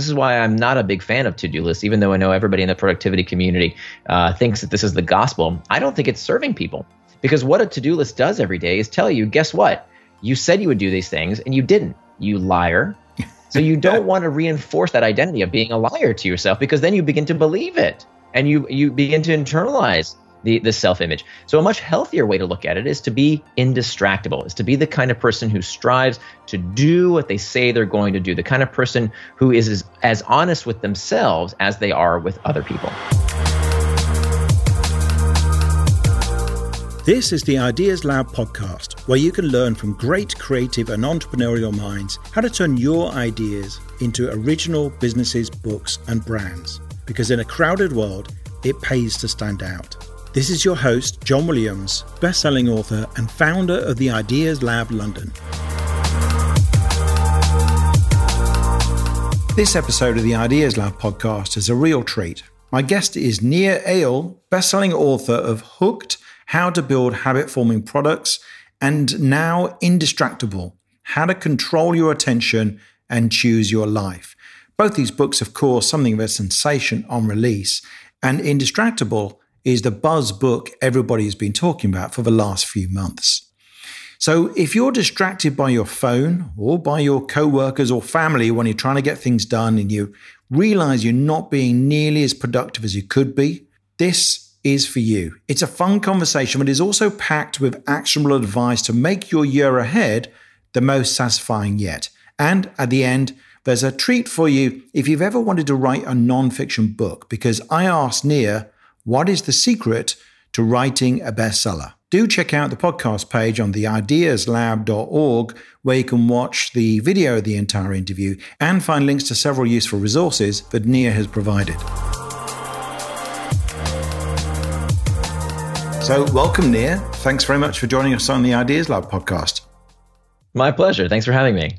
This is why I'm not a big fan of to do lists, even though I know everybody in the productivity community uh, thinks that this is the gospel. I don't think it's serving people because what a to do list does every day is tell you, guess what? You said you would do these things and you didn't. You liar. So you don't want to reinforce that identity of being a liar to yourself because then you begin to believe it and you you begin to internalize the, the self image. So, a much healthier way to look at it is to be indistractable, is to be the kind of person who strives to do what they say they're going to do, the kind of person who is as, as honest with themselves as they are with other people. This is the Ideas Lab podcast, where you can learn from great creative and entrepreneurial minds how to turn your ideas into original businesses, books, and brands. Because in a crowded world, it pays to stand out. This is your host, John Williams, best-selling author and founder of the Ideas Lab London. This episode of the Ideas Lab podcast is a real treat. My guest is Nir Eyal, best-selling author of Hooked: How to Build Habit-Forming Products and now Indistractable: How to Control Your Attention and Choose Your Life. Both these books, of course, something of a sensation on release, and Indistractable is the buzz book everybody's been talking about for the last few months. So if you're distracted by your phone or by your co-workers or family when you're trying to get things done and you realize you're not being nearly as productive as you could be, this is for you. It's a fun conversation, but it's also packed with actionable advice to make your year ahead the most satisfying yet. And at the end, there's a treat for you if you've ever wanted to write a non-fiction book, because I asked Nir what is the secret to writing a bestseller? Do check out the podcast page on theideaslab.org, where you can watch the video of the entire interview and find links to several useful resources that Nir has provided. So, welcome, Nir. Thanks very much for joining us on the Ideas Lab podcast. My pleasure. Thanks for having me.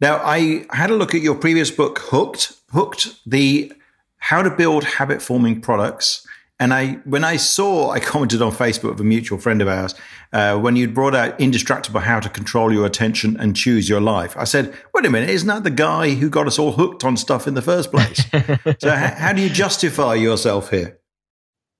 Now, I had a look at your previous book, Hooked, Hooked, the How to Build Habit Forming Products and I, when I saw, I commented on Facebook with a mutual friend of ours, uh, when you'd brought out Indistractable How to Control Your Attention and Choose Your Life. I said, wait a minute, isn't that the guy who got us all hooked on stuff in the first place? so, how, how do you justify yourself here?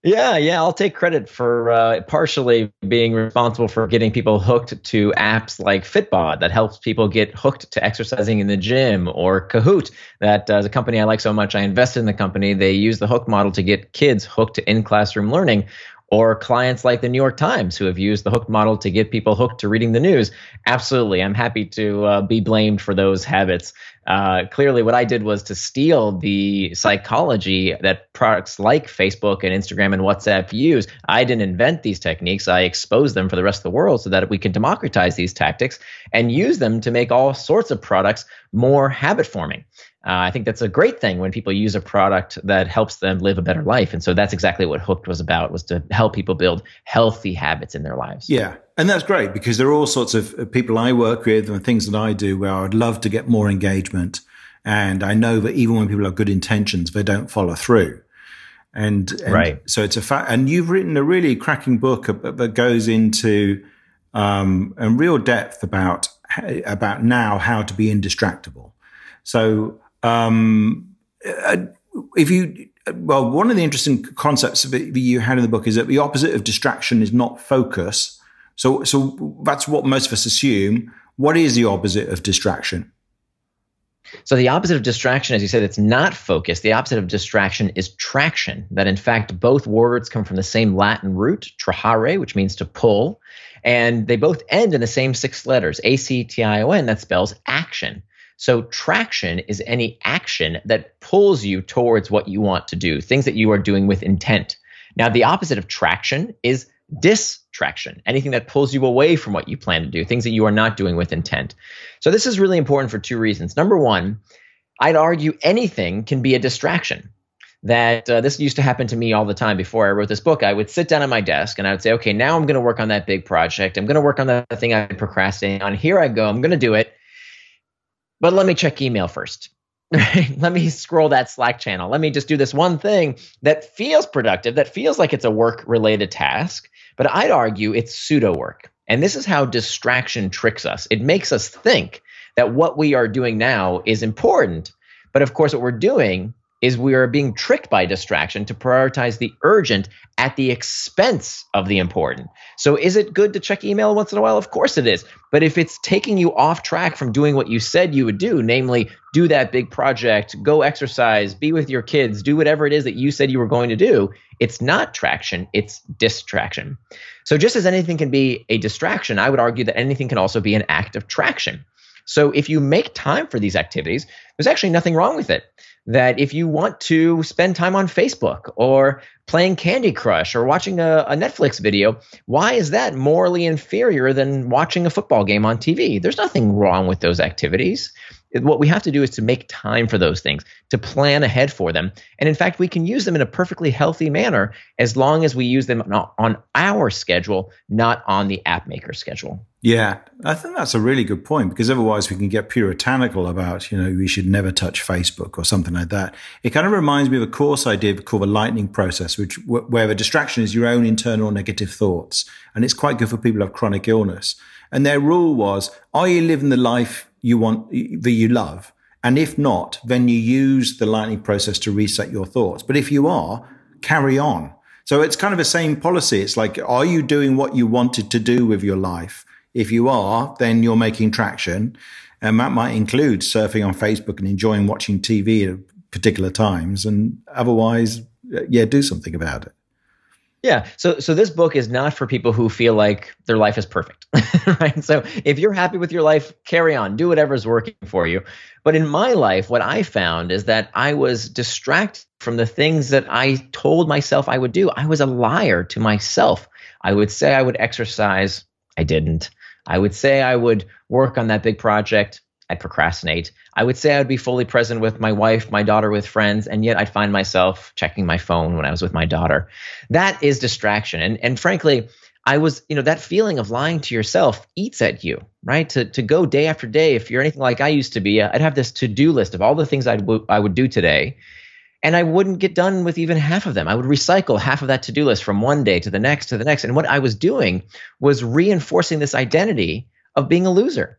Yeah, yeah, I'll take credit for uh, partially being responsible for getting people hooked to apps like Fitbod that helps people get hooked to exercising in the gym, or Kahoot, that uh, is a company I like so much. I invested in the company. They use the hook model to get kids hooked to in classroom learning, or clients like the New York Times who have used the hook model to get people hooked to reading the news. Absolutely, I'm happy to uh, be blamed for those habits. Uh, clearly, what I did was to steal the psychology that products like Facebook and Instagram and WhatsApp use. I didn't invent these techniques. I exposed them for the rest of the world so that we can democratize these tactics and use them to make all sorts of products more habit forming. Uh, I think that's a great thing when people use a product that helps them live a better life. And so that's exactly what Hooked was about, was to help people build healthy habits in their lives. Yeah. And that's great because there are all sorts of people I work with and things that I do where I'd love to get more engagement. And I know that even when people have good intentions, they don't follow through. And, and right. so it's a fact. And you've written a really cracking book that goes into um, a real depth about about now how to be indistractable. So um, uh, if you, well, one of the interesting concepts that you had in the book is that the opposite of distraction is not focus. So, so that's what most of us assume. What is the opposite of distraction? So the opposite of distraction, as you said, it's not focus. The opposite of distraction is traction. That in fact, both words come from the same Latin root, trahere, which means to pull, and they both end in the same six letters, A C T I O N, that spells action. So, traction is any action that pulls you towards what you want to do, things that you are doing with intent. Now, the opposite of traction is distraction, anything that pulls you away from what you plan to do, things that you are not doing with intent. So, this is really important for two reasons. Number one, I'd argue anything can be a distraction. That uh, this used to happen to me all the time before I wrote this book. I would sit down at my desk and I would say, okay, now I'm going to work on that big project. I'm going to work on that thing I've been procrastinating on. Here I go. I'm going to do it but let me check email first. let me scroll that Slack channel. Let me just do this one thing that feels productive, that feels like it's a work related task, but I'd argue it's pseudo work. And this is how distraction tricks us. It makes us think that what we are doing now is important, But of course, what we're doing is we are being tricked by distraction to prioritize the urgent at the expense of the important. So, is it good to check email once in a while? Of course it is. But if it's taking you off track from doing what you said you would do, namely do that big project, go exercise, be with your kids, do whatever it is that you said you were going to do, it's not traction, it's distraction. So, just as anything can be a distraction, I would argue that anything can also be an act of traction. So, if you make time for these activities, there's actually nothing wrong with it that if you want to spend time on Facebook or playing Candy Crush or watching a, a, Netflix video, why is that morally inferior than watching a football game on TV? There's nothing wrong with those activities. What we have to do is to make time for those things, to plan ahead for them. And in fact, we can use them in a perfectly healthy manner as long as we use them on our schedule, not on the app maker schedule. Yeah, I think that's a really good point because otherwise we can get puritanical about, you know, we should never touch Facebook or something like that. It kind of reminds me of a course I did called the lightning process, which where the distraction is your own internal negative thoughts. And it's quite good for people who have chronic illness. And their rule was, are you living the life you want, that you love? And if not, then you use the lightning process to reset your thoughts. But if you are, carry on. So it's kind of the same policy. It's like, are you doing what you wanted to do with your life? If you are, then you're making traction. And that might include surfing on Facebook and enjoying watching TV at particular times. And otherwise, yeah, do something about it. Yeah. So so this book is not for people who feel like their life is perfect. right. So if you're happy with your life, carry on. Do whatever's working for you. But in my life, what I found is that I was distracted from the things that I told myself I would do. I was a liar to myself. I would say I would exercise. I didn't. I would say I would work on that big project. I'd procrastinate. I would say I'd be fully present with my wife, my daughter, with friends, and yet I'd find myself checking my phone when I was with my daughter. That is distraction. And and frankly, I was, you know, that feeling of lying to yourself eats at you, right? To to go day after day. If you're anything like I used to be, I'd have this to-do list of all the things I would I would do today, and I wouldn't get done with even half of them. I would recycle half of that to-do list from one day to the next to the next. And what I was doing was reinforcing this identity of being a loser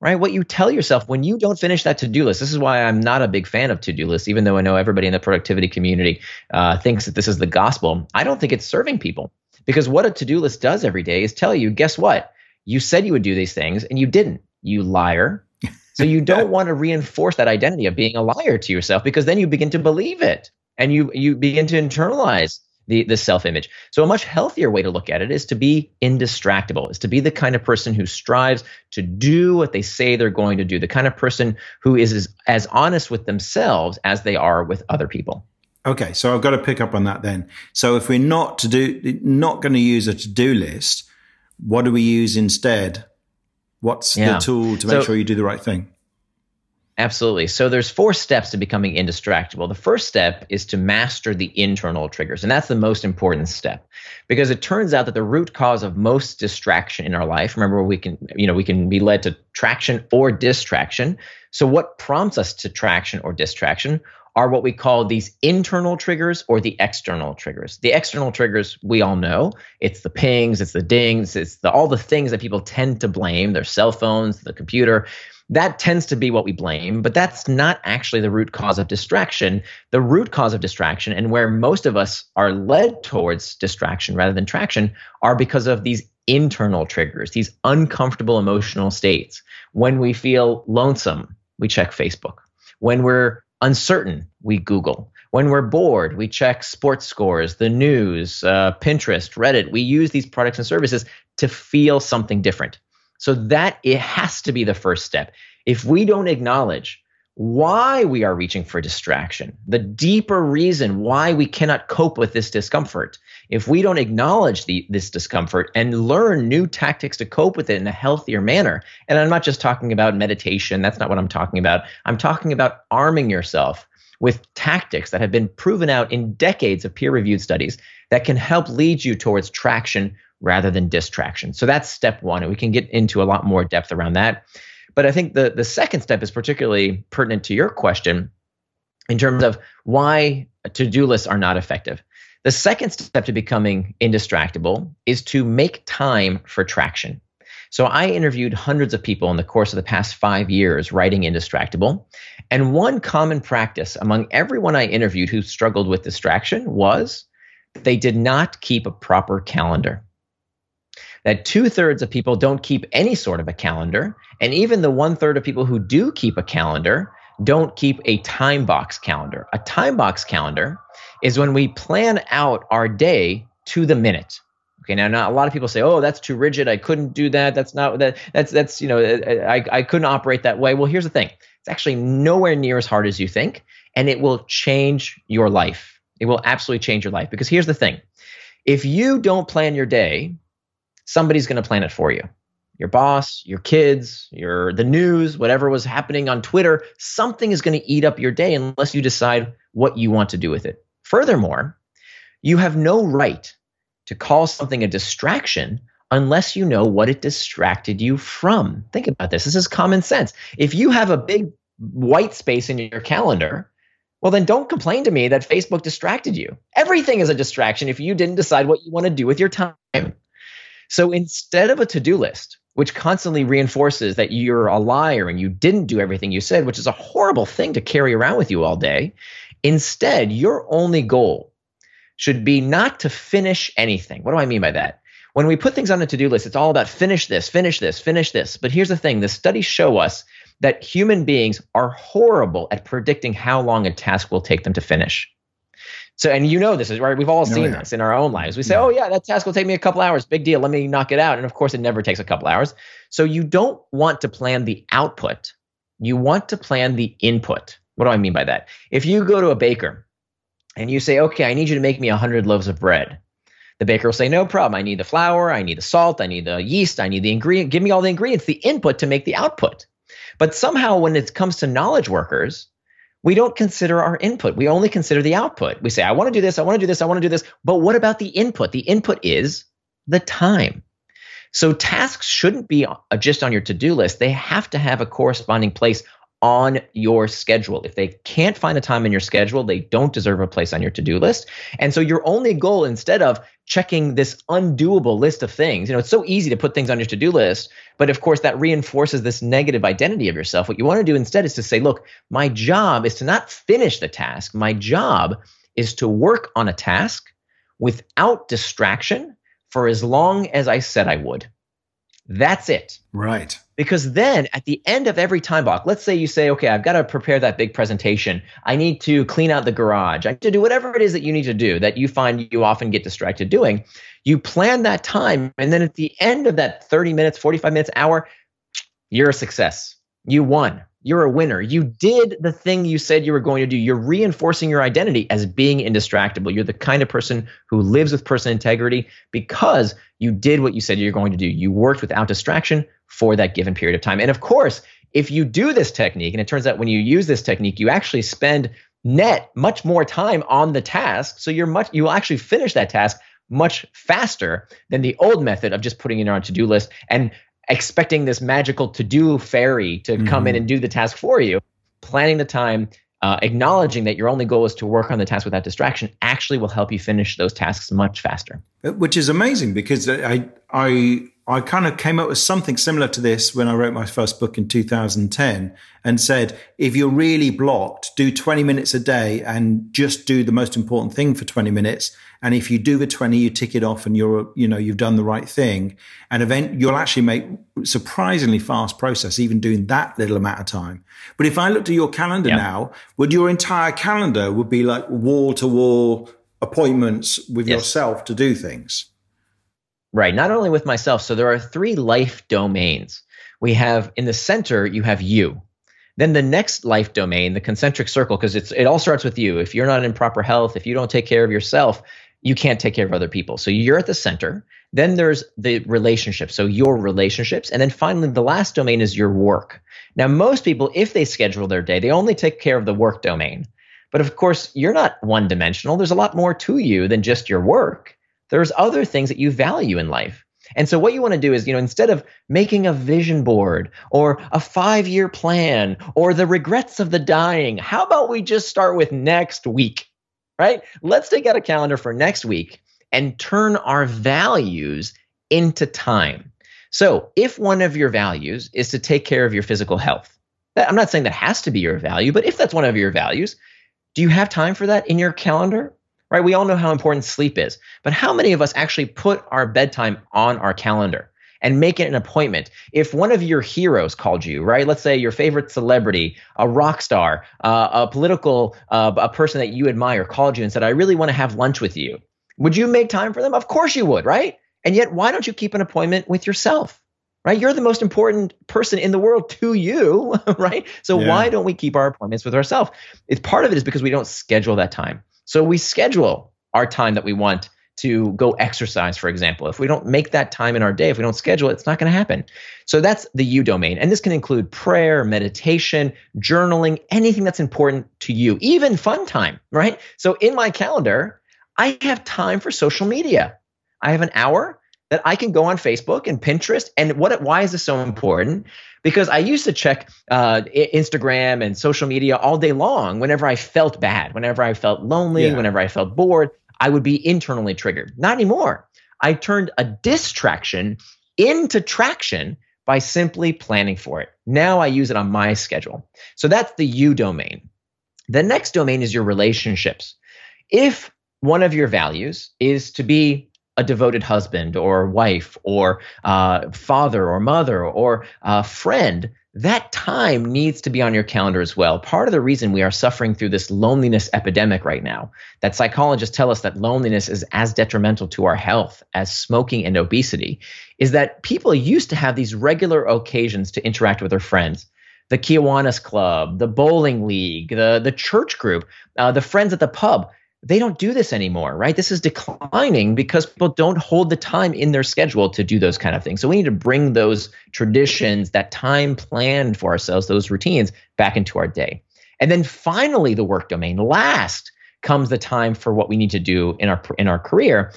right? What you tell yourself when you don't finish that to do list. This is why I'm not a big fan of to do lists, even though I know everybody in the productivity community uh, thinks that this is the gospel. I don't think it's serving people because what a to do list does every day is tell you, guess what? You said you would do these things and you didn't, you liar. So you don't want to reinforce that identity of being a liar to yourself because then you begin to believe it and you you begin to internalize the, the self image. So, a much healthier way to look at it is to be indistractable, is to be the kind of person who strives to do what they say they're going to do, the kind of person who is as, as honest with themselves as they are with other people. Okay, so I've got to pick up on that then. So, if we're not to do, not going to use a to do list, what do we use instead? What's yeah. the tool to make so, sure you do the right thing? Absolutely. So there's four steps to becoming indistractable. The first step is to master the internal triggers, and that's the most important step because it turns out that the root cause of most distraction in our life, remember we can you know we can be led to traction or distraction. So what prompts us to traction or distraction are what we call these internal triggers or the external triggers. The external triggers we all know, it's the pings, it's the dings, it's the all the things that people tend to blame, their cell phones, the computer that tends to be what we blame, but that's not actually the root cause of distraction. The root cause of distraction, and where most of us are led towards distraction rather than traction, are because of these internal triggers, these uncomfortable emotional states. When we feel lonesome, we check Facebook. When we're uncertain, we Google. When we're bored, we check sports scores, the news, uh, Pinterest, Reddit. We use these products and services to feel something different. So that it has to be the first step. If we don't acknowledge why we are reaching for distraction, the deeper reason why we cannot cope with this discomfort, if we don't acknowledge the, this discomfort and learn new tactics to cope with it in a healthier manner, and I'm not just talking about meditation, that's not what I'm talking about. I'm talking about arming yourself with tactics that have been proven out in decades of peer reviewed studies that can help lead you towards traction rather than distraction. So that's step one. And we can get into a lot more depth around that. But I think the, the second step is particularly pertinent to your question in terms of why to do lists are not effective. The second step to becoming indistractable is to make time for traction. So I interviewed hundreds of people in the course of the past five years writing Indistractable. And one common practice among everyone I interviewed who struggled with distraction was they did not keep a proper calendar. That two thirds of people don't keep any sort of a calendar. And even the one third of people who do keep a calendar don't keep a time box calendar. A time box calendar is when we plan out our day to the minute. Okay, now, now a lot of people say, "Oh, that's too rigid. I couldn't do that. That's not that. That's that's you know, uh, uh, I I couldn't operate that way." Well, here's the thing: it's actually nowhere near as hard as you think, and it will change your life. It will absolutely change your life because here's the thing: if you don't plan your day, somebody's going to plan it for you. Your boss, your kids, your the news, whatever was happening on Twitter, something is going to eat up your day unless you decide what you want to do with it. Furthermore, you have no right to call something a distraction unless you know what it distracted you from. Think about this. This is common sense. If you have a big white space in your calendar, well, then don't complain to me that Facebook distracted you. Everything is a distraction if you didn't decide what you want to do with your time. So instead of a to do list, which constantly reinforces that you're a liar and you didn't do everything you said, which is a horrible thing to carry around with you all day, instead, your only goal should be not to finish anything. What do I mean by that? When we put things on a to do list, it's all about finish this, finish this, finish this. But here's the thing the studies show us that human beings are horrible at predicting how long a task will take them to finish. So, and you know this is right. We've all oh, seen oh, yeah. this in our own lives. We say, yeah. "Oh yeah, that task will take me a couple hours. Big deal. Let me knock it out." And of course, it never takes a couple hours. So, you don't want to plan the output. You want to plan the input. What do I mean by that? If you go to a baker and you say, okay, I need you to make me 100 loaves of bread. The baker will say, no problem. I need the flour, I need the salt, I need the yeast, I need the ingredient. Give me all the ingredients, the input to make the output. But somehow, when it comes to knowledge workers, we don't consider our input. We only consider the output. We say, I want to do this, I want to do this, I want to do this. But what about the input? The input is the time. So tasks shouldn't be uh, just on your to do list, they have to have a corresponding place on your schedule. If they can't find a time in your schedule, they don't deserve a place on your to-do list. And so your only goal instead of checking this undoable list of things, you know, it's so easy to put things on your to-do list, but of course that reinforces this negative identity of yourself. What you want to do instead is to say, look, my job is to not finish the task. My job is to work on a task without distraction for as long as I said I would. That's it. Right. Because then at the end of every time block, let's say you say, okay, I've got to prepare that big presentation. I need to clean out the garage. I need to do whatever it is that you need to do that you find you often get distracted doing. You plan that time. And then at the end of that 30 minutes, 45 minutes, hour, you're a success. You won. You're a winner. You did the thing you said you were going to do. You're reinforcing your identity as being indistractable. You're the kind of person who lives with person integrity because you did what you said you're going to do. You worked without distraction for that given period of time. And of course, if you do this technique, and it turns out when you use this technique, you actually spend net much more time on the task. So you're much you will actually finish that task much faster than the old method of just putting it on a to-do list and expecting this magical to do fairy to mm-hmm. come in mm-hmm. and do the task for you, planning the time, uh, acknowledging that your only goal is to work on the task without distraction actually will help you finish those tasks much faster. Uh, which is amazing because I I I kind of came up with something similar to this when I wrote my first book in 2010 and said, if you're really blocked, do 20 minutes a day and just do the most important thing for 20 minutes. And if you do the 20, you tick it off and you're, you know, you've done the right thing. And event, you'll actually make surprisingly fast process, even doing that little amount of time. But if I looked at your calendar yep. now, would your entire calendar would be like wall to wall appointments with yes. yourself to do things? Right. Not only with myself. So there are three life domains. We have in the center, you have you. Then the next life domain, the concentric circle, because it's it all starts with you. If you're not in proper health, if you don't take care of yourself, you can't take care of other people. So you're at the center. Then there's the relationships. So your relationships. And then finally, the last domain is your work. Now, most people, if they schedule their day, they only take care of the work domain. But of course, you're not one dimensional. There's a lot more to you than just your work there's other things that you value in life. And so what you want to do is, you know, instead of making a vision board or a 5-year plan or the regrets of the dying, how about we just start with next week? Right? Let's take out a calendar for next week and turn our values into time. So, if one of your values is to take care of your physical health, I'm not saying that has to be your value, but if that's one of your values, do you have time for that in your calendar? Right? We all know how important sleep is, but how many of us actually put our bedtime on our calendar? and make it an appointment. If one of your heroes called you, right? Let's say your favorite celebrity, a rock star, uh, a political, uh, a person that you admire called you and said, I really want to have lunch with you. Would you make time for them? Of course you would, right? And yet, why don't you keep an appointment with yourself? Right? You're the most important person in the world to you, right? So yeah. why don't we keep our appointments with ourselves? It's part of it is because we don't schedule that time. So we schedule our time that we want to go exercise, for example. If we don't make that time in our day, if we don't schedule it, it's not going to happen. So that's the you domain. And this can include prayer, meditation, journaling, anything that's important to you, even fun time, right? So in my calendar, I have time for social media. I have an hour that I can go on Facebook and Pinterest. And what? Why is this so important? Because I used to check uh, Instagram and social media all day long whenever I felt bad, whenever I felt lonely, yeah. whenever I felt bored. I would be internally triggered. Not anymore. I turned a distraction into traction by simply planning for it. Now I use it on my schedule. So that's the you domain. The next domain is your relationships. If one of your values is to be a devoted husband or wife or uh, father or mother or uh, friend, that time needs to be on your calendar as well. Part of the reason we are suffering through this loneliness epidemic right now, that psychologists tell us that loneliness is as detrimental to our health as smoking and obesity, is that people used to have these regular occasions to interact with their friends the Kiwanis Club, the bowling league, the the church group, uh, the friends at the pub they don't do this anymore, right? This is declining because people don't hold the time in their schedule to do those kind of things. So we need to bring those traditions, that time planned for ourselves, those routines back into our day. And then finally, the work domain. Last comes the time for what we need to do in our in our career.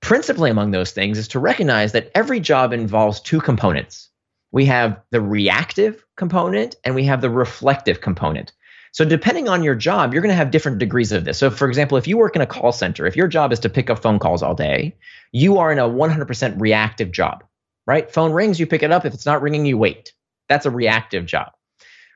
Principally among those things is to recognize that every job involves two components. We have the reactive component and we have the reflective component. So, depending on your job, you're going to have different degrees of this. So, for example, if you work in a call center, if your job is to pick up phone calls all day, you are in a 100% reactive job, right? Phone rings, you pick it up. If it's not ringing, you wait. That's a reactive job.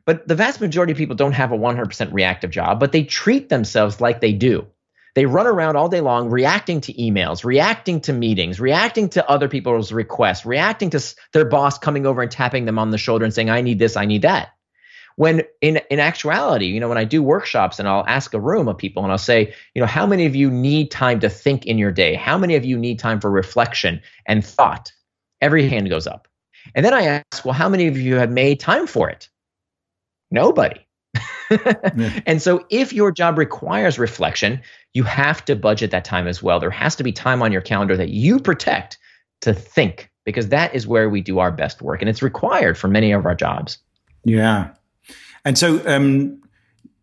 But the vast majority of people don't have a 100% reactive job, but they treat themselves like they do. They run around all day long reacting to emails, reacting to meetings, reacting to other people's requests, reacting to their boss coming over and tapping them on the shoulder and saying, I need this, I need that. When in in actuality, you know, when I do workshops and I'll ask a room of people and I'll say, you know, how many of you need time to think in your day? How many of you need time for reflection and thought? Every hand goes up. And then I ask, well, how many of you have made time for it? Nobody. yeah. And so if your job requires reflection, you have to budget that time as well. There has to be time on your calendar that you protect to think because that is where we do our best work and it's required for many of our jobs. Yeah. And so, um,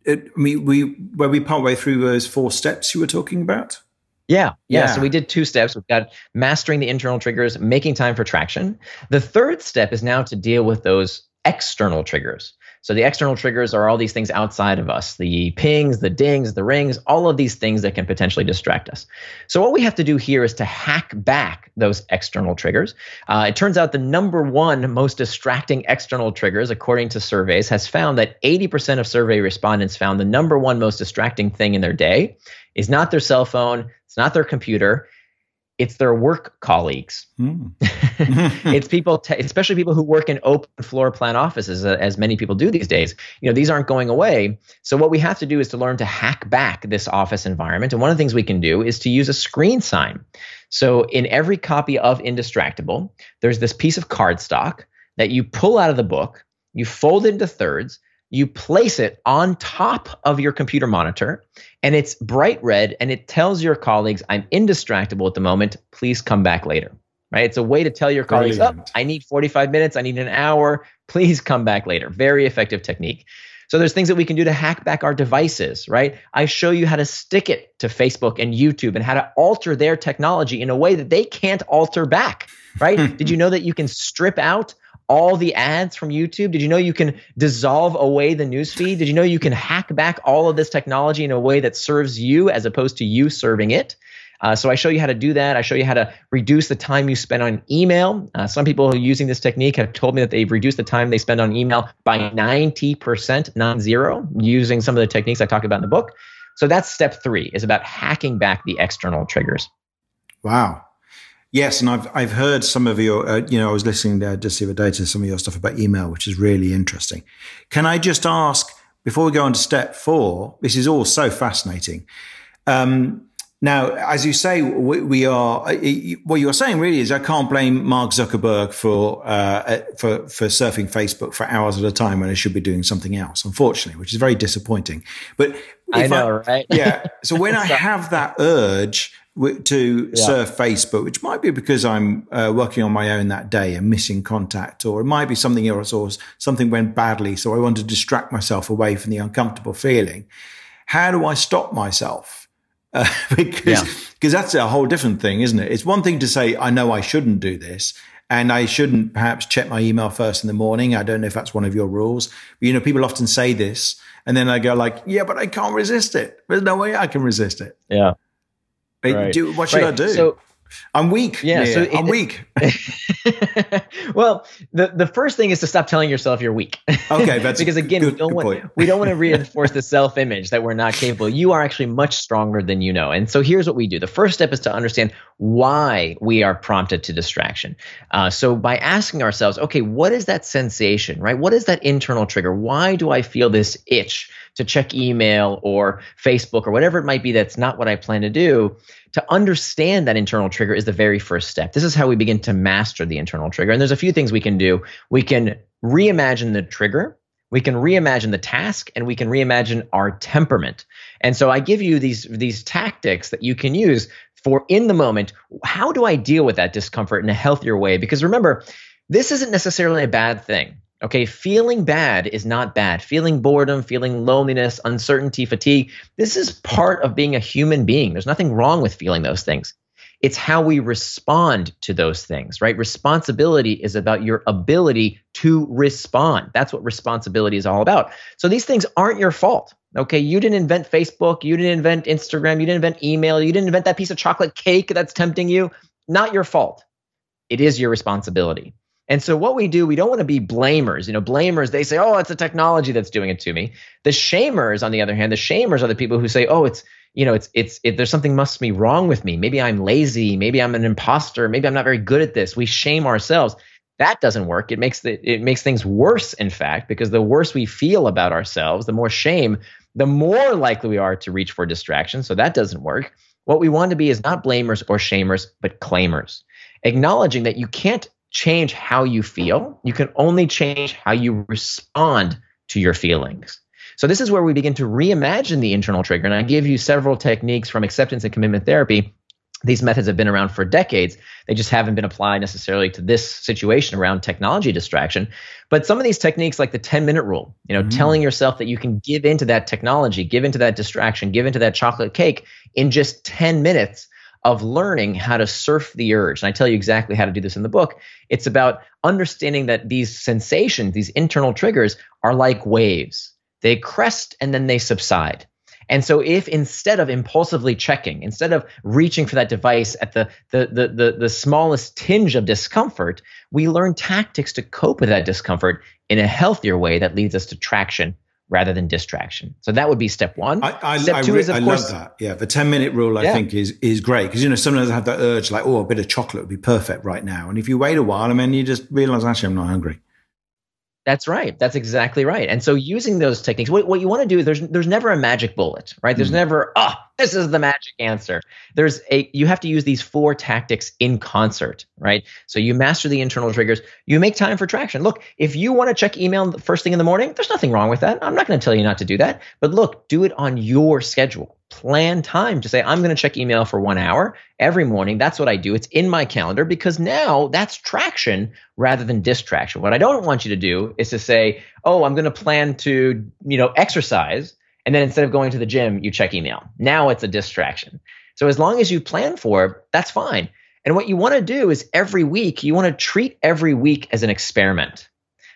it, mean, we were we partway through those four steps you were talking about. Yeah, yeah, yeah. So we did two steps. We've got mastering the internal triggers, making time for traction. The third step is now to deal with those external triggers. So the external triggers are all these things outside of us the pings, the dings, the rings, all of these things that can potentially distract us. So what we have to do here is to hack back those external triggers. Uh, it turns out the number one most distracting external triggers, according to surveys, has found that 80% of survey respondents found the number one most distracting thing in their day is not their cell phone, it's not their computer, it's their work colleagues. Mm. it's people, especially people who work in open floor plan offices, uh, as many people do these days. You know, these aren't going away. So what we have to do is to learn to hack back this office environment. And one of the things we can do is to use a screen sign. So in every copy of Indistractable, there's this piece of cardstock that you pull out of the book, you fold into thirds, you place it on top of your computer monitor and it's bright red and it tells your colleagues i'm indistractable at the moment. Please come back later. Right? It's a way to tell your colleagues oh, i need 45 minutes. I need an hour. Please come back later. Very effective technique. So there's things that we can do to hack back our devices right? I show you how to stick it to facebook and youtube and how to alter their technology in a way that they can't alter back right? Did you know that you can strip out all the ads from YouTube? Did you know you can dissolve away the newsfeed? Did you know you can hack back all of this technology in a way that serves you as opposed to you serving it? Uh, so I show you how to do that. I show you how to reduce the time you spend on email. Uh, some people using this technique have told me that they've reduced the time they spend on email by 90%, non-zero, using some of the techniques I talk about in the book. So that's step three is about hacking back the external triggers. Wow. Yes, and I've I've heard some of your, uh, you know, I was listening there just the other day to some of your stuff about email, which is really interesting. Can I just ask before we go on to step four? This is all so fascinating. Um, now, as you say, we, we, are. Uh, what you're saying really is, I can't blame Mark Zuckerberg for uh, uh, for for surfing Facebook for hours at a time when I should be doing something else. Unfortunately, which is very disappointing. But I know, I, right? yeah. So when I have that urge to yeah. surf Facebook, which might be because I'm uh, working on my own that day and missing contact, or it might be something else, or something went badly. So I want to distract myself away from the uncomfortable feeling. How do I stop myself? Uh, because because yeah. that's a whole different thing, isn't it? It's one thing to say I know I shouldn't do this, and I shouldn't perhaps check my email first in the morning. I don't know if that's one of your rules. But, you know, people often say this, and then I go like, "Yeah, but I can't resist it. There's no way I can resist it." Yeah. Right. Do, what should right. I do? So, I'm weak. Yeah, yeah so it, I'm weak. well, the, the first thing is to stop telling yourself you're weak. Okay, that's because again, good, we don't want we don't want to reinforce the self image that we're not capable. You are actually much stronger than you know. And so here's what we do. The first step is to understand why we are prompted to distraction. Uh, so by asking ourselves, okay, what is that sensation? Right? What is that internal trigger? Why do I feel this itch? to check email or Facebook or whatever it might be that's not what I plan to do, to understand that internal trigger is the very first step. This is how we begin to master the internal trigger. And there's a few things we can do. We can reimagine the trigger, we can reimagine the task, and we can reimagine our temperament. And so I give you these, these tactics that you can use for in the moment. How do I deal with that discomfort in a healthier way? Because remember, this isn't necessarily a bad thing. Okay, feeling bad is not bad. Feeling boredom, feeling loneliness, uncertainty, fatigue, this is part of being a human being. There's nothing wrong with feeling those things. It's how we respond to those things, right? Responsibility is about your ability to respond. That's what responsibility is all about. So these things aren't your fault. Okay, you didn't invent Facebook, you didn't invent Instagram, you didn't invent email, you didn't invent that piece of chocolate cake that's tempting you. Not your fault. It is your responsibility. And so what we do, we don't want to be blamers. You know, blamers, they say, oh, it's the technology that's doing it to me. The shamers, on the other hand, the shamers are the people who say, oh, it's, you know, it's, it's, it, there's something must be wrong with me. Maybe I'm lazy. Maybe I'm an imposter. Maybe I'm not very good at this. We shame ourselves. That doesn't work. It makes the, it makes things worse, in fact, because the worse we feel about ourselves, the more shame, the more likely we are to reach for distraction. So that doesn't work. What we want to be is not blamers or shamers, but claimers acknowledging that you can't change how you feel. You can only change how you respond to your feelings. So this is where we begin to reimagine the internal trigger. And I give you several techniques from acceptance and commitment therapy. These methods have been around for decades. They just haven't been applied necessarily to this situation around technology distraction. But some of these techniques, like the 10 minute rule, you know, mm. telling yourself that you can give into that technology, give into that distraction, give into that chocolate cake in just 10 minutes of learning how to surf the urge. And I tell you exactly how to do this in the book. It's about understanding that these sensations, these internal triggers, are like waves. They crest and then they subside. And so if instead of impulsively checking, instead of reaching for that device at the, the, the, the, the smallest tinge of discomfort, we learn tactics to cope with that discomfort in a healthier way that leads us to traction rather than distraction. So that would be step one. I, I, step two I, is of I course, love that. Yeah, the ten minute rule I yeah. think is is great because you know sometimes I have that urge like oh a bit of chocolate would be perfect right now, and if you wait a while, I mean you just realize actually I'm not hungry. That's right. That's exactly right. And so using those techniques, what, what you want to do, is there's there's never a magic bullet, right? There's mm. never, ah, this is the magic answer. There's a you have to use these four tactics in concert, right? So you master the internal triggers, you make time for traction. Look, if you want to check email the first thing in the morning, there's nothing wrong with that. I'm not going to tell you not to do that. But look, do it on your schedule plan time to say, I'm going to check email for one hour every morning. That's what I do. It's in my calendar because now that's traction rather than distraction. What I don't want you to do is to say, oh, I'm going to plan to, you know, exercise. And then instead of going to the gym, you check email. Now it's a distraction. So as long as you plan for it, that's fine. And what you want to do is every week, you want to treat every week as an experiment.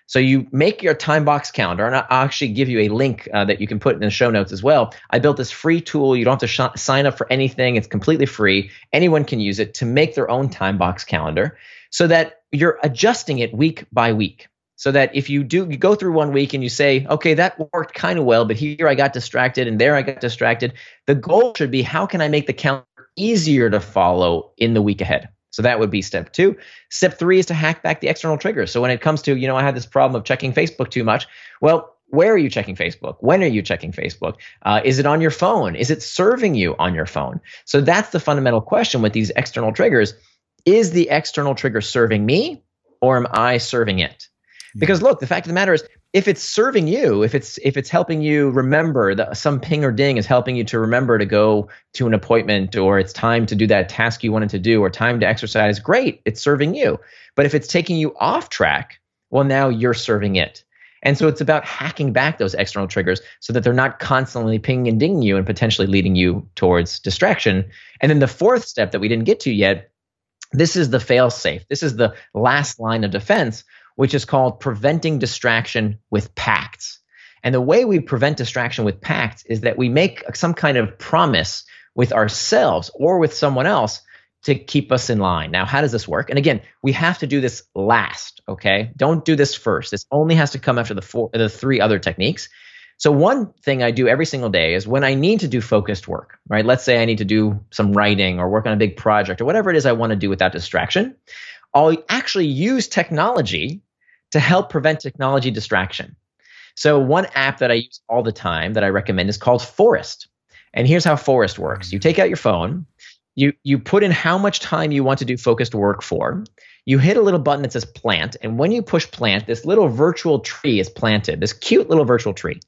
So you make your time box calendar, and I'll actually give you a link uh, that you can put in the show notes as well. I built this free tool. You don't have to sh- sign up for anything. It's completely free. Anyone can use it to make their own time box calendar so that you're adjusting it week by week. So that if you do, you go through one week and you say, okay, that worked kind of well, but here I got distracted and there I got distracted. The goal should be how can I make the calendar easier to follow in the week ahead? So that would be step two. Step three is to hack back the external triggers. So when it comes to, you know, I had this problem of checking Facebook too much. Well, where are you checking Facebook? When are you checking Facebook? Uh, is it on your phone? Is it serving you on your phone? So that's the fundamental question with these external triggers. Is the external trigger serving me or am I serving it? Because look, the fact of the matter is, if it's serving you, if it's if it's helping you remember that some ping or ding is helping you to remember to go to an appointment or it's time to do that task you wanted to do or time to exercise, great, it's serving you. But if it's taking you off track, well now you're serving it. And so it's about hacking back those external triggers so that they're not constantly pinging and dinging you and potentially leading you towards distraction. And then the fourth step that we didn't get to yet, this is the fail safe. This is the last line of defense which is called preventing distraction with pacts. And the way we prevent distraction with pacts is that we make some kind of promise with ourselves or with someone else to keep us in line. Now, how does this work? And again, we have to do this last, okay? Don't do this first. This only has to come after the four the three other techniques. So one thing I do every single day is when I need to do focused work, right? Let's say I need to do some writing or work on a big project or whatever it is I want to do without distraction. I'll actually use technology to help prevent technology distraction. So, one app that I use all the time that I recommend is called Forest. And here's how Forest works you take out your phone, you, you put in how much time you want to do focused work for. You hit a little button that says plant. And when you push plant, this little virtual tree is planted, this cute little virtual tree.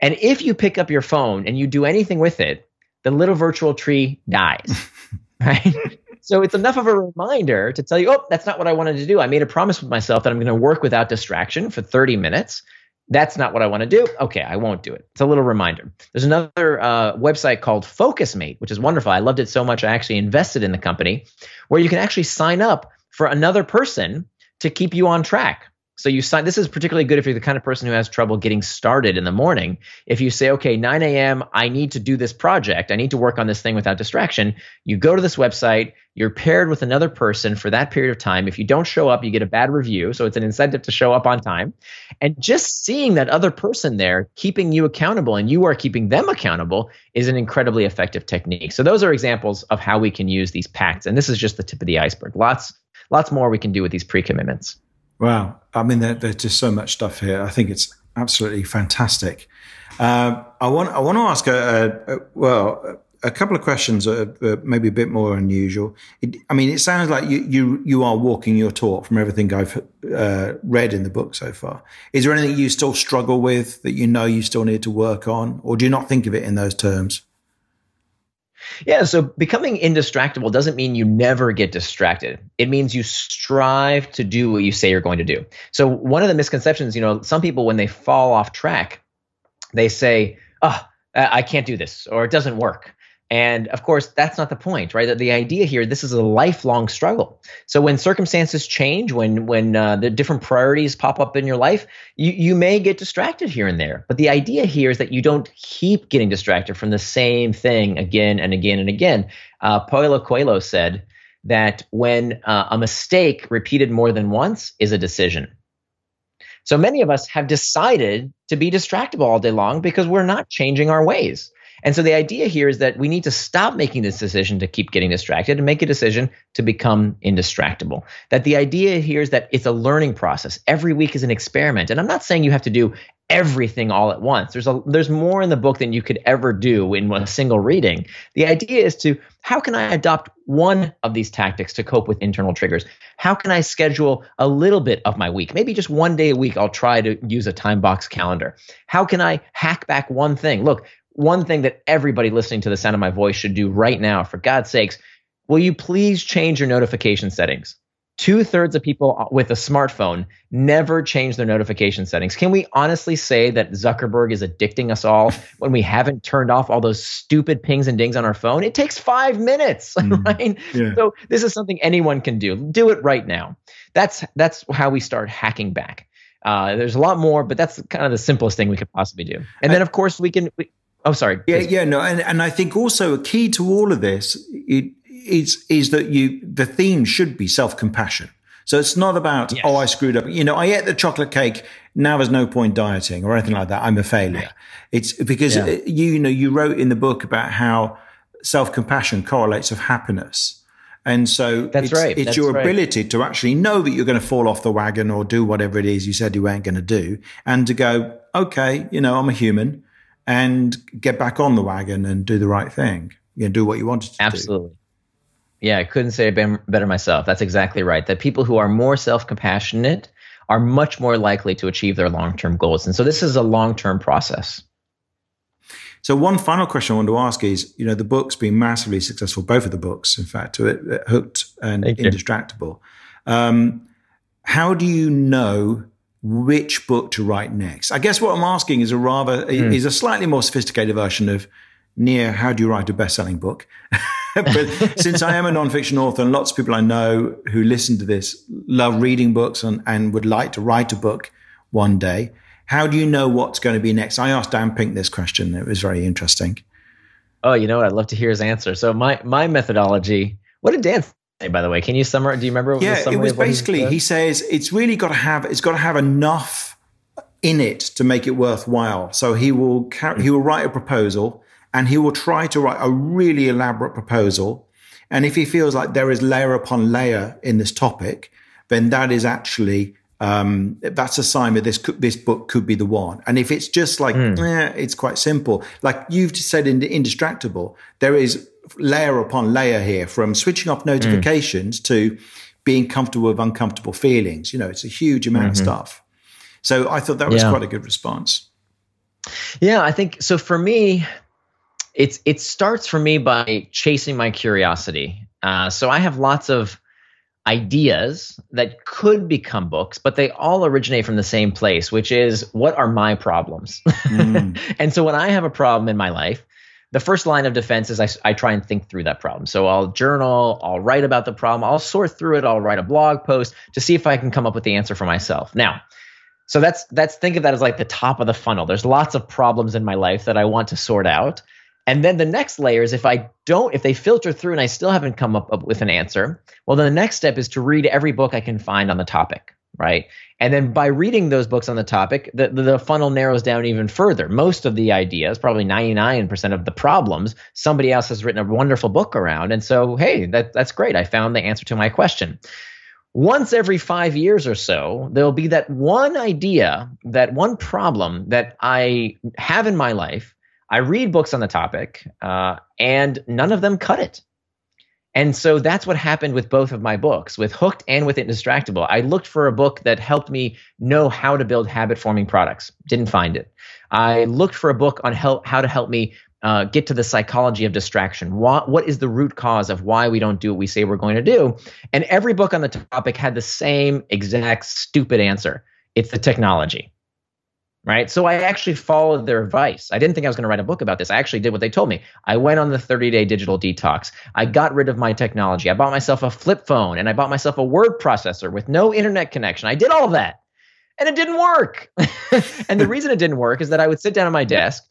And if you pick up your phone and you do anything with it, the little virtual tree dies. right? So it's enough of a reminder to tell you, oh, that's not what I wanted to do. I made a promise with myself that I'm going to work without distraction for 30 minutes. That's not what I want to do. Okay, I won't do it. It's a little reminder. There's another uh, website called FocusMate, which is wonderful. I loved it so much. I actually invested in the company where you can actually sign up for another person to keep you on track. So you sign. This is particularly good if you're the kind of person who has trouble getting started in the morning. If you say, okay, 9 a.m., I need to do this project. I need to work on this thing without distraction. You go to this website. You're paired with another person for that period of time. If you don't show up, you get a bad review. So it's an incentive to show up on time. And just seeing that other person there keeping you accountable and you are keeping them accountable is an incredibly effective technique. So those are examples of how we can use these pacts. And this is just the tip of the iceberg. Lots, lots more we can do with these pre-commitments. Wow. I mean, there, there's just so much stuff here. I think it's absolutely fantastic. Uh, I want I want to ask a, a, a well a couple of questions, uh, uh, maybe a bit more unusual. It, I mean, it sounds like you you you are walking your talk from everything I've uh, read in the book so far. Is there anything you still struggle with that you know you still need to work on, or do you not think of it in those terms? Yeah, so becoming indistractable doesn't mean you never get distracted. It means you strive to do what you say you're going to do. So one of the misconceptions, you know, some people when they fall off track, they say, "Oh, I can't do this," or "It doesn't work." And of course, that's not the point, right? That the idea here, this is a lifelong struggle. So when circumstances change, when when uh, the different priorities pop up in your life, you you may get distracted here and there. But the idea here is that you don't keep getting distracted from the same thing again and again and again. Uh, Paulo Coelho said that when uh, a mistake repeated more than once is a decision. So many of us have decided to be distractible all day long because we're not changing our ways. And so the idea here is that we need to stop making this decision to keep getting distracted and make a decision to become indistractable. That the idea here is that it's a learning process. Every week is an experiment. And I'm not saying you have to do everything all at once. There's a there's more in the book than you could ever do in a single reading. The idea is to how can I adopt one of these tactics to cope with internal triggers? How can I schedule a little bit of my week? Maybe just one day a week I'll try to use a time box calendar. How can I hack back one thing? Look, one thing that everybody listening to the sound of my voice should do right now, for God's sakes, will you please change your notification settings? Two thirds of people with a smartphone never change their notification settings. Can we honestly say that Zuckerberg is addicting us all when we haven't turned off all those stupid pings and dings on our phone? It takes five minutes, mm, right? Yeah. So this is something anyone can do. Do it right now. That's that's how we start hacking back. Uh, there's a lot more, but that's kind of the simplest thing we could possibly do. And then, of course, we can. We, oh, sorry. Yeah, yeah, no, and, and I think also a key to all of this it, is is that you the theme should be self compassion. So it's not about yes. oh I screwed up. You know, I ate the chocolate cake. Now there's no point dieting or anything like that. I'm a failure. It's because yeah. Uh, you, you know you wrote in the book about how self compassion correlates with happiness. And so that's it's, right. It's that's your right. ability to actually know that you're going to fall off the wagon or do whatever it is you said you weren't going to do, and to go, okay, you know, I'm a human, and get back on the wagon and do the right thing. You know, do what you wanted to do. Absolutely. do. Yeah, I couldn't say it better myself. That's exactly right. That people who are more self compassionate are much more likely to achieve their long term goals. And so this is a long term process. So one final question I want to ask is, you know, the book's been massively successful, both of the books, in fact, Hooked and Indistractable. Um, how do you know which book to write next? I guess what I'm asking is a rather mm. is a slightly more sophisticated version of Nir how do you write a best-selling book? but since I am a nonfiction author, and lots of people I know who listen to this love reading books and, and would like to write a book one day, how do you know what's going to be next? I asked Dan Pink this question. It was very interesting. Oh, you know what? I'd love to hear his answer. So my my methodology. What did Dan say, by the way? Can you summarize? Do you remember? yeah, it was basically he, he says it's really got to have it's got to have enough in it to make it worthwhile. So he will he will write a proposal and he will try to write a really elaborate proposal. And if he feels like there is layer upon layer in this topic, then that is actually um, that's a sign that this could, this book could be the one. And if it's just like, mm. eh, it's quite simple. Like you've just said in the Indistractable, there is layer upon layer here from switching off notifications mm. to being comfortable with uncomfortable feelings. You know, it's a huge amount mm-hmm. of stuff. So I thought that was yeah. quite a good response. Yeah, I think so. For me, it's it starts for me by chasing my curiosity. Uh, so I have lots of ideas that could become books, but they all originate from the same place, which is what are my problems? Mm. and so when I have a problem in my life, the first line of defense is I, I, try and think through that problem. So I'll journal, I'll write about the problem, I'll sort through it, I'll write a blog post to see if I can come up with the answer for myself. Now, so that's that's think of that as like the top of the funnel. There's lots of problems in my life that I want to sort out. And then the next layer is if I don't, if they filter through and I still haven't come up, up with an answer, well, then the next step is to read every book I can find on the topic, right? And then by reading those books on the topic, the, the funnel narrows down even further. Most of the ideas, probably 99% of the problems, somebody else has written a wonderful book around. And so, hey, that, that's great. I found the answer to my question. Once every five years or so, there'll be that one idea, that one problem that I have in my life I read books on the topic, uh, and none of them cut it. And so that's what happened with both of my books, with Hooked and with Indistractable. I looked for a book that helped me know how to build habit forming products. Didn't find it. I looked for a book on help, how to help me uh, get to the psychology of distraction. What, what is the root cause of why we don't do what we say we're going to do? And every book on the topic had the same exact stupid answer it's the technology right? So I actually followed their advice. I didn't think I was going to write a book about this. I actually did what they told me. I went on the 30 day digital detox. I got rid of my technology. I bought myself a flip phone and I bought myself a word processor with no internet connection. I did all of that and it didn't work. and the reason it didn't work is that I would sit down at my desk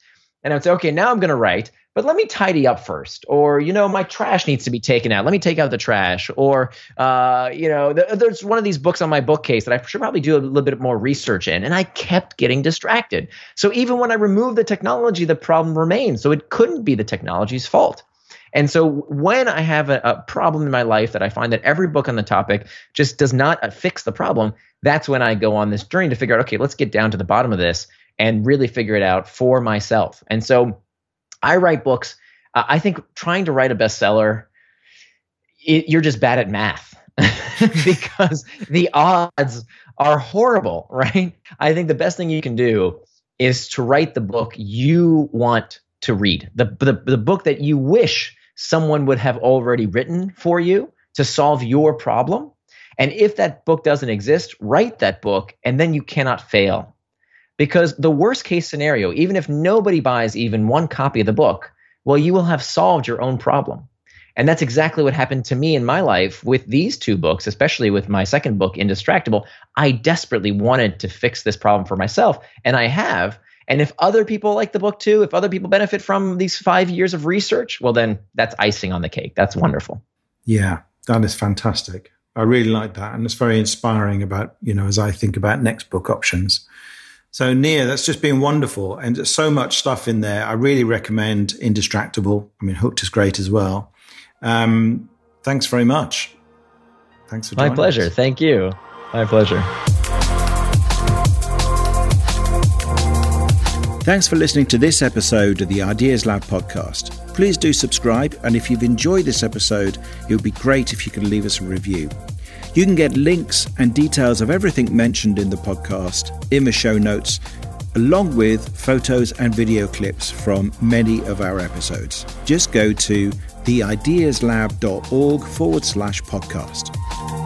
and I would say, okay, now I'm going to write but let me tidy up first or you know my trash needs to be taken out. Let me take out the trash or uh, you know th- there's one of these books on my bookcase that i should probably do a little bit more research in and i kept getting distracted. So even when i removed the technology the problem remained. So it couldn't be the technology's fault. And so when I have a, a, problem in my life that I find that every book on the topic just does not uh, fix the problem, that's when I go on this journey to figure out, okay, let's get down to the bottom of this and really figure it out for myself. And so I write books. Uh, I think trying to write a bestseller, it, you're just bad at math because the odds are horrible, right? I think the best thing you can do is to write the book you want to read, the, the, the book that you wish someone would have already written for you to solve your problem. And if that book doesn't exist, write that book and then you cannot fail. Because the worst case scenario, even if nobody buys even one copy of the book, well, you will have solved your own problem. And that's exactly what happened to me in my life with these two books, especially with my second book, Indistractable. I desperately wanted to fix this problem for myself, and I have. And if other people like the book too, if other people benefit from these five years of research, well, then that's icing on the cake. That's wonderful. Yeah, that is fantastic. I really like that. And it's very inspiring about, you know, as I think about next book options. So, Nir, that's just been wonderful. And there's so much stuff in there. I really recommend Indistractable. I mean, Hooked is great as well. Um, thanks very much. Thanks for My pleasure. Us. Thank you. My pleasure. Thanks for listening to this episode of the Ideas Lab podcast. Please do subscribe, and if you've enjoyed this episode, it would be great if you could leave us a review. You can get links and details of everything mentioned in the podcast in the show notes, along with photos and video clips from many of our episodes. Just go to theideaslab.org forward slash podcast.